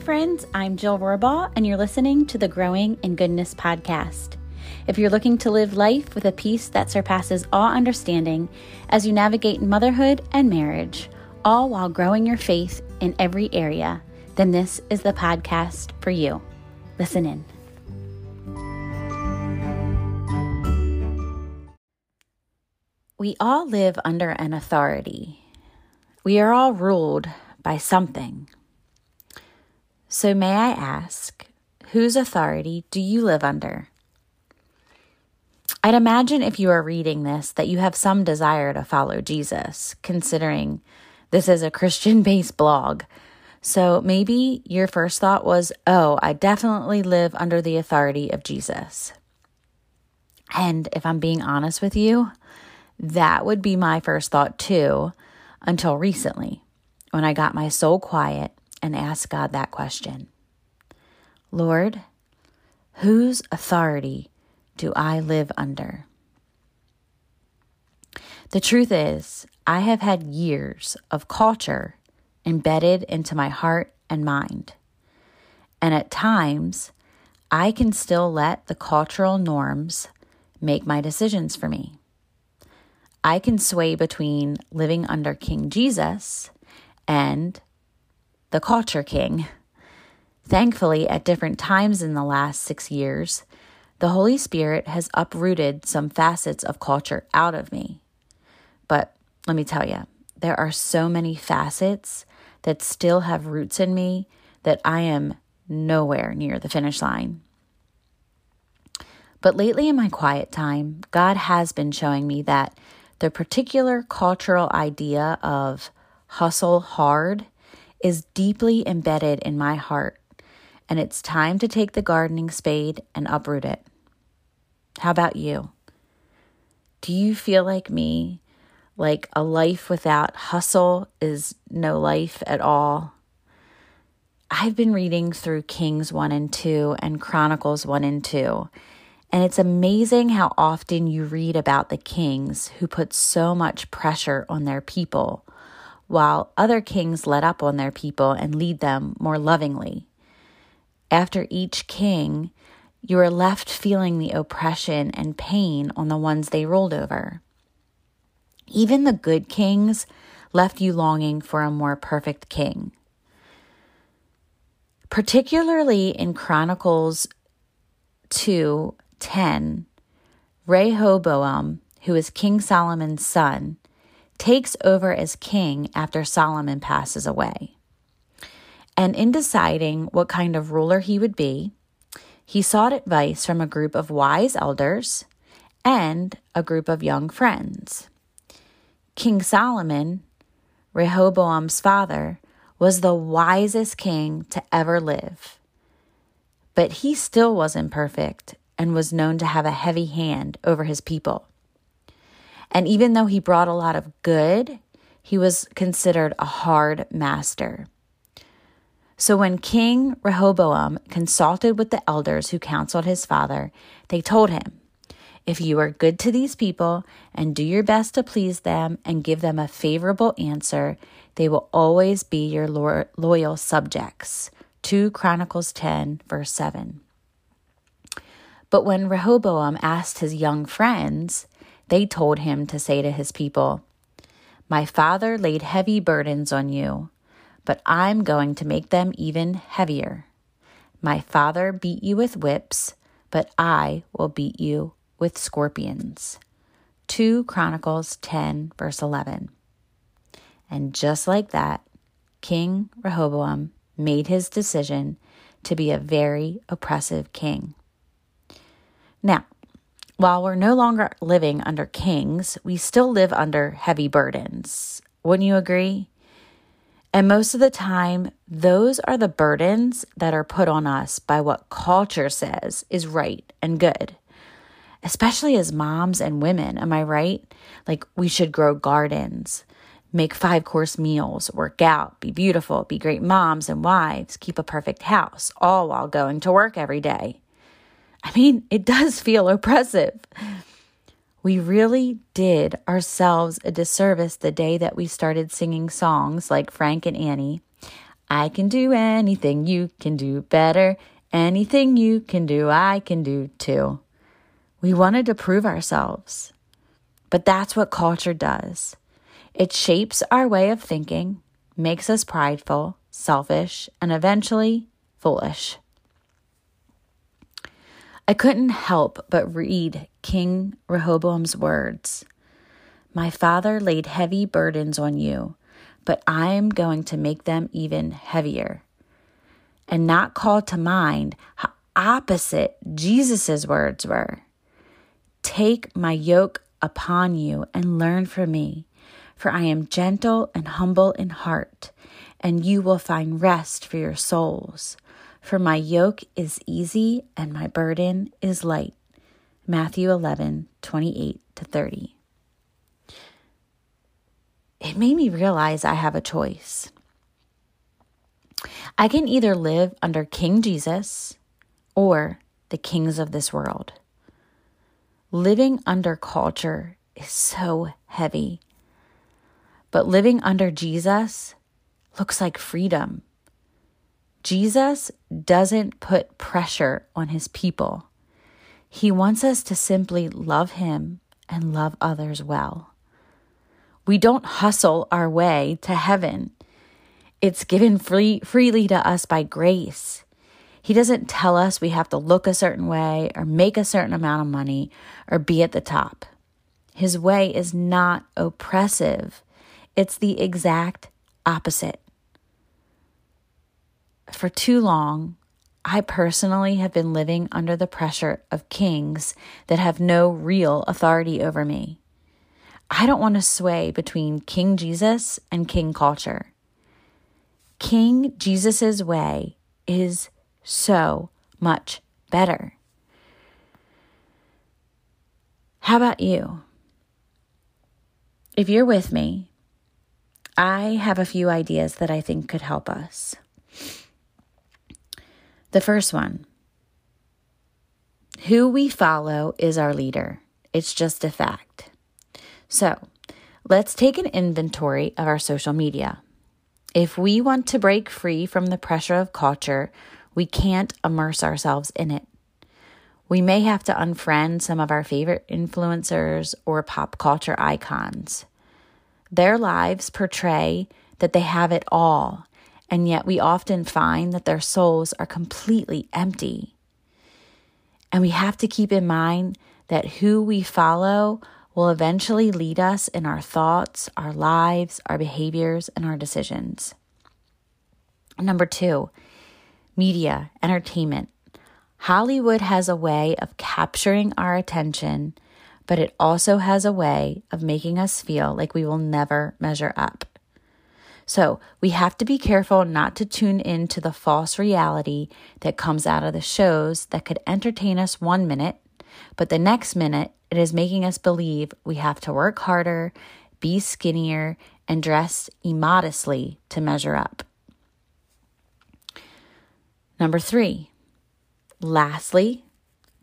friends. I'm Jill Rohrbaugh, and you're listening to the Growing in Goodness podcast. If you're looking to live life with a peace that surpasses all understanding as you navigate motherhood and marriage, all while growing your faith in every area, then this is the podcast for you. Listen in. We all live under an authority. We are all ruled by something. So, may I ask, whose authority do you live under? I'd imagine if you are reading this that you have some desire to follow Jesus, considering this is a Christian based blog. So maybe your first thought was, oh, I definitely live under the authority of Jesus. And if I'm being honest with you, that would be my first thought too, until recently when I got my soul quiet and ask God that question Lord, whose authority do I live under? The truth is, I have had years of culture embedded into my heart and mind. And at times, I can still let the cultural norms make my decisions for me. I can sway between living under King Jesus and the culture king. Thankfully, at different times in the last six years, the Holy Spirit has uprooted some facets of culture out of me. But let me tell you, there are so many facets that still have roots in me that I am nowhere near the finish line. But lately, in my quiet time, God has been showing me that the particular cultural idea of hustle hard is deeply embedded in my heart, and it's time to take the gardening spade and uproot it. How about you? Do you feel like me, like a life without hustle is no life at all? I've been reading through Kings 1 and 2 and Chronicles 1 and 2, and it's amazing how often you read about the kings who put so much pressure on their people while other kings let up on their people and lead them more lovingly. After each king, you are left feeling the oppression and pain on the ones they ruled over. Even the good kings left you longing for a more perfect king. Particularly in Chronicles 2:10, Rehoboam, who is King Solomon's son, takes over as king after Solomon passes away. And in deciding what kind of ruler he would be, he sought advice from a group of wise elders and a group of young friends. King Solomon, Rehoboam's father, was the wisest king to ever live. But he still wasn't perfect and was known to have a heavy hand over his people. And even though he brought a lot of good, he was considered a hard master. So when King Rehoboam consulted with the elders who counseled his father, they told him, If you are good to these people and do your best to please them and give them a favorable answer, they will always be your loyal subjects. 2 Chronicles 10, verse 7. But when Rehoboam asked his young friends, they told him to say to his people, My father laid heavy burdens on you, but I'm going to make them even heavier. My father beat you with whips, but I will beat you with scorpions. 2 Chronicles 10, verse 11. And just like that, King Rehoboam made his decision to be a very oppressive king. Now, while we're no longer living under kings, we still live under heavy burdens. Wouldn't you agree? And most of the time, those are the burdens that are put on us by what culture says is right and good. Especially as moms and women, am I right? Like, we should grow gardens, make five course meals, work out, be beautiful, be great moms and wives, keep a perfect house, all while going to work every day. I mean, it does feel oppressive. We really did ourselves a disservice the day that we started singing songs like Frank and Annie. I can do anything you can do better. Anything you can do, I can do too. We wanted to prove ourselves. But that's what culture does it shapes our way of thinking, makes us prideful, selfish, and eventually foolish. I couldn't help but read King Rehoboam's words My father laid heavy burdens on you, but I am going to make them even heavier. And not call to mind how opposite Jesus' words were Take my yoke upon you and learn from me, for I am gentle and humble in heart, and you will find rest for your souls. For my yoke is easy and my burden is light. Matthew 11, 28 to 30. It made me realize I have a choice. I can either live under King Jesus or the kings of this world. Living under culture is so heavy, but living under Jesus looks like freedom. Jesus doesn't put pressure on his people. He wants us to simply love him and love others well. We don't hustle our way to heaven. It's given free, freely to us by grace. He doesn't tell us we have to look a certain way or make a certain amount of money or be at the top. His way is not oppressive, it's the exact opposite for too long, I personally have been living under the pressure of kings that have no real authority over me. I don't want to sway between King Jesus and King culture. King Jesus' way is so much better. How about you? If you're with me, I have a few ideas that I think could help us. The first one who we follow is our leader. It's just a fact. So let's take an inventory of our social media. If we want to break free from the pressure of culture, we can't immerse ourselves in it. We may have to unfriend some of our favorite influencers or pop culture icons. Their lives portray that they have it all and yet we often find that their souls are completely empty. And we have to keep in mind that who we follow will eventually lead us in our thoughts, our lives, our behaviors, and our decisions. Number two, media, entertainment. Hollywood has a way of capturing our attention, but it also has a way of making us feel like we will never measure up. So we have to be careful not to tune into the false reality that comes out of the shows that could entertain us one minute, but the next minute it is making us believe we have to work harder, be skinnier, and dress immodestly to measure up. Number three, lastly,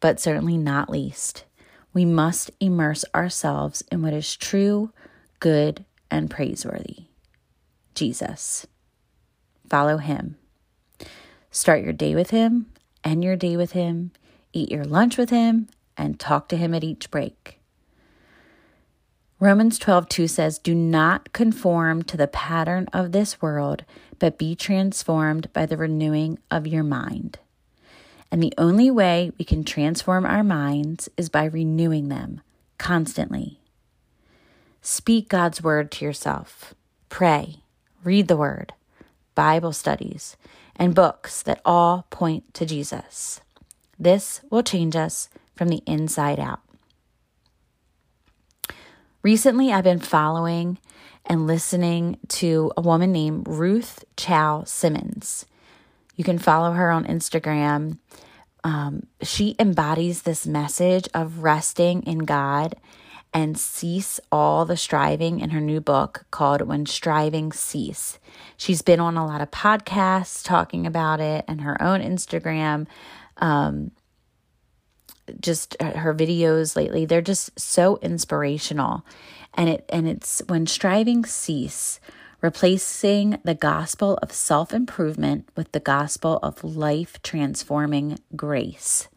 but certainly not least, we must immerse ourselves in what is true, good, and praiseworthy. Jesus. Follow him. Start your day with him, end your day with him, eat your lunch with him, and talk to him at each break. Romans 12, 2 says, Do not conform to the pattern of this world, but be transformed by the renewing of your mind. And the only way we can transform our minds is by renewing them constantly. Speak God's word to yourself. Pray read the Word, Bible studies, and books that all point to Jesus. This will change us from the inside out. Recently, I've been following and listening to a woman named Ruth Chou Simons. You can follow her on Instagram. Um, she embodies this message of resting in God and cease all the striving in her new book called When Striving Cease. She's been on a lot of podcasts talking about it and her own Instagram. Um, just her videos lately they're just so inspirational and it and it's when striving cease replacing the gospel of self improvement with the gospel of life transforming grace.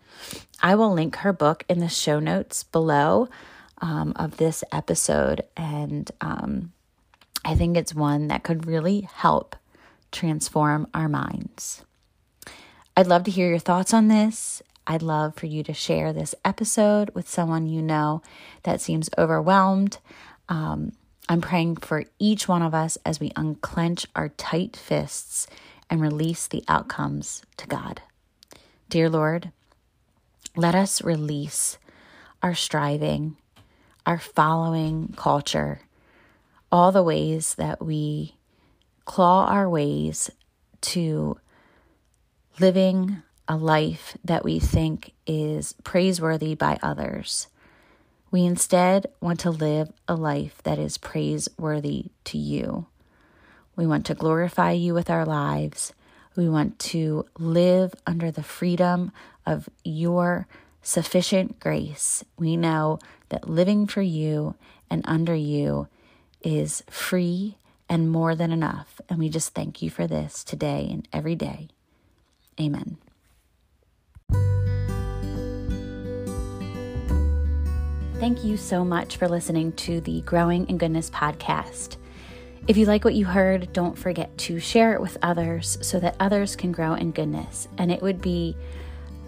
I will link her book in the show notes below um, of this episode, and um, I think it's one that could really help transform our minds. I'd love to hear your thoughts on this. I'd love for you to share this episode with someone you know that seems overwhelmed. Um, I'm praying for each one of us as we unclench our tight fists and release the outcomes to God. Dear Lord, let us release our striving, our following culture, all the ways that we claw our ways to living a life that we think is praiseworthy by others. We instead want to live a life that is praiseworthy to you. We want to glorify you with our lives. We want to live under the freedom of your sufficient grace. We know that living for you and under you is free and more than enough. And we just thank you for this today and every day. Amen. Thank you so much for listening to the Growing in Goodness podcast. If you like what you heard, don't forget to share it with others so that others can grow in goodness. And it would be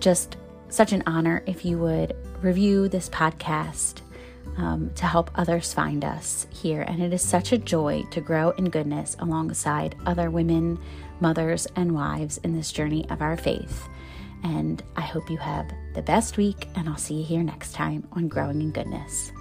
just such an honor if you would review this podcast um, to help others find us here. And it is such a joy to grow in goodness alongside other women, mothers, and wives in this journey of our faith. And I hope you have the best week, and I'll see you here next time on Growing in Goodness.